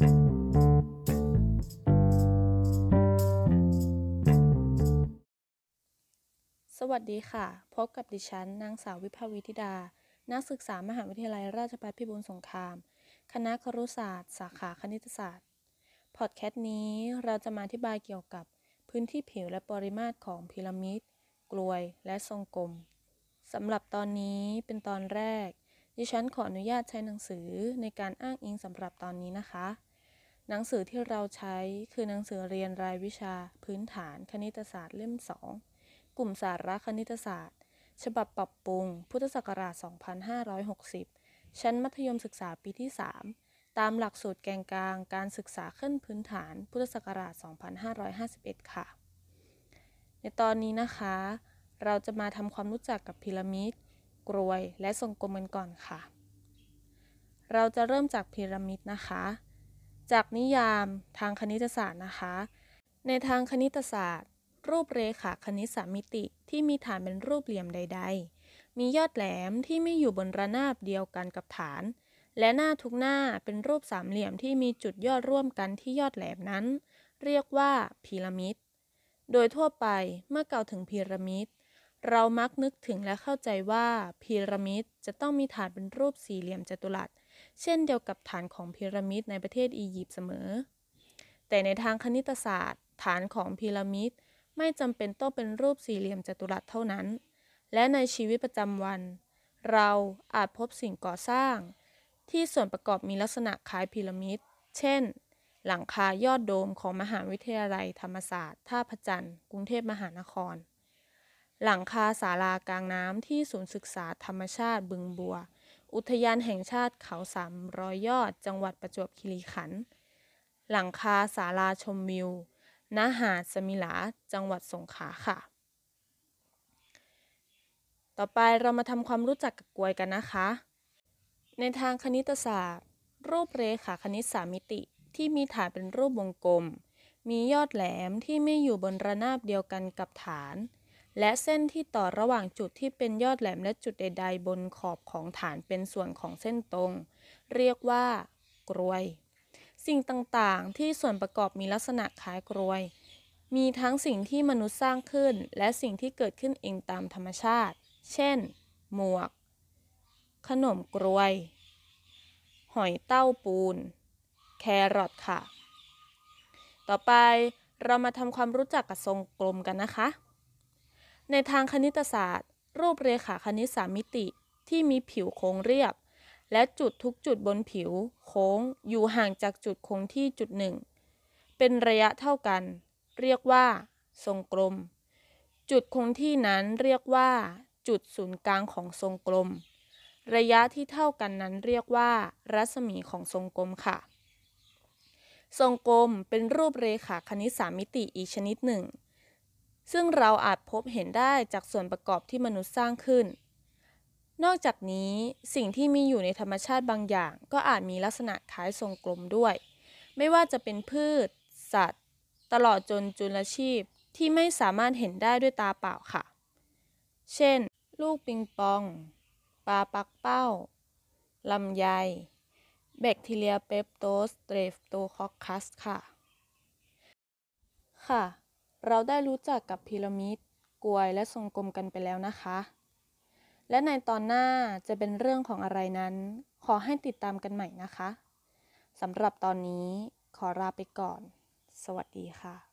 สวัสดีค่ะ พบกับดิฉัน นางสาววิภาวิธิดา นักศึกษามหาวิทยาลัยราชภัฏพิบูลสงคราม คณะครุศาสตร์ สาขาคณิตศาสตร์ พอดแคสต์นี้เราจะมาอธิบายเกี่ยวกับพื้นที่ผิวและปริมาตรของพีระมิด กลวย และทรงกลมสำหรับตอนนี้เป็นตอนแรกดิฉันขออนุญาตใช้หนังสือในการอ้างอิงสำหรับตอนนี้นะคะ หนังสือที่เราใช้คือหนังสือเรียนรายวิชา พื้นฐานคณิตศาสตร์เล่ม 2 กลุ่มสาระคณิตศาสตร์ ฉบับปรับปรุง พุทธศักราช 2560 ชั้นมัธยมศึกษาปีที่ 3 ตามหลักสูตรแกนกลางการศึกษาขั้นพื้นฐาน พุทธศักราช 2551 ค่ะ ในตอนนี้นะคะ เราจะมาทำความรู้จักกับพีระมิดกรวยและทรงกลมกันก่อนค่ะ เราจะเริ่มจากพีระมิดนะคะ จากนิยามทางคณิตศาสตร์นะคะ ในทางคณิตศาสตร์ รูปเรขาคณิตสามมิติที่มีฐานเป็นรูปเหลี่ยมใด ๆ มียอดแหลมที่ไม่อยู่บนระนาบเดียวกันกับฐาน และหน้าทุกหน้าเป็นรูปสามเหลี่ยมที่มีจุดยอดร่วมกันที่ยอดแหลมนั้น เรียกว่าพีระมิด โดยทั่วไปเมื่อกล่าวถึงพีระมิด เรามักนึกถึงและเข้าใจว่าพีระมิดจะต้องมีฐานเป็นรูปสี่เหลี่ยมจัตุรัส เช่นเดียวกับฐานของพีระมิดในประเทศอียิปต์เสมอ แต่ในทางคณิตศาสตร์ ฐานของพีระมิดไม่จำเป็นต้องเป็นรูปสี่เหลี่ยมจัตุรัสเท่านั้น และในชีวิตประจำวัน เราอาจพบสิ่งก่อสร้าง ที่ส่วนประกอบมีลักษณะคล้ายพีระมิด เช่น หลังคายอดโดมของมหาวิทยาลัยธรรมศาสตร์ท่าพระจันทร์กรุงเทพมหานคร หลังคาศาลากลางน้ำที่ศูนย์ศึกษาธรรมชาติบึงบัว อุทยานแห่งชาติเขาสามร้อยยอด จังหวัดประจวบคีรีขันธ์ หลังคาศาลาชมวิวณหาดสมิลา จังหวัดสงขลาค่ะ ต่อไปเรามาทำความรู้จักกับกลวยกันนะคะ ในทางคณิตศาสตร์ รูปเรขาคณิตสามมิติที่มีฐานเป็นรูปวงกลม มียอดแหลมที่ไม่อยู่บนระนาบเดียวกันกับฐาน และเส้นที่ต่อระหว่างจุดที่เป็นยอดแหลมและจุดใด ๆ บนขอบของฐานเป็นส่วนของเส้นตรง เรียกว่ากรวย สิ่งต่างๆ ที่ส่วนประกอบมีลักษณะคล้ายกรวย มีทั้งสิ่งที่มนุษย์สร้างขึ้น และสิ่งที่เกิดขึ้นเองตามธรรมชาติ เช่น หมวก ขนมกรวย หอยเต้าปูน แครอทค่ะ ต่อไปเรามาทำความรู้จักกับทรงกลมกันนะคะ ในทางคณิตศาสตร์ รูปเรขาคณิตสามมิติที่มีผิวโค้งเรียบ และจุดทุกจุดบนผิว โค้งอยู่ห่างจากจุดคงที่จุดหนึ่งเป็นระยะเท่ากัน เรียกว่า ทรงกลม จุดคงที่นั้นเรียกว่า จุดศูนย์กลางของทรงกลม ระยะที่เท่ากันนั้นเรียกว่า รัศมีของทรงกลมค่ะ ทรงกลมเป็นรูปเรขาคณิตสามมิติอีกชนิดหนึ่ง ซึ่งเราอาจพบเห็นได้จากส่วนประกอบที่มนุษย์สร้างขึ้น นอกจากนี้สิ่งที่มีอยู่ในธรรมชาติบางอย่าง ก็อาจมีลักษณะคล้ายทรงกลมด้วย ไม่ว่าจะเป็นพืช สัตว์ ตลอดจนจุลชีพที่ไม่สามารถเห็นได้ด้วยตาเปล่าค่ะ เช่น ลูกปิงปอง ปลาปักเป้า ลำไย แบคทีเรียเปปโตสเตรฟโตคอคคัสค่ะ ค่ะ เราได้รู้จักกับพีระมิดกลวยและทรงกลมกันไปแล้วนะคะ และในตอนหน้าจะเป็นเรื่องของอะไรนั้น ขอให้ติดตามกันใหม่นะคะสำหรับตอนนี้ขอลาไปก่อน สวัสดีค่ะ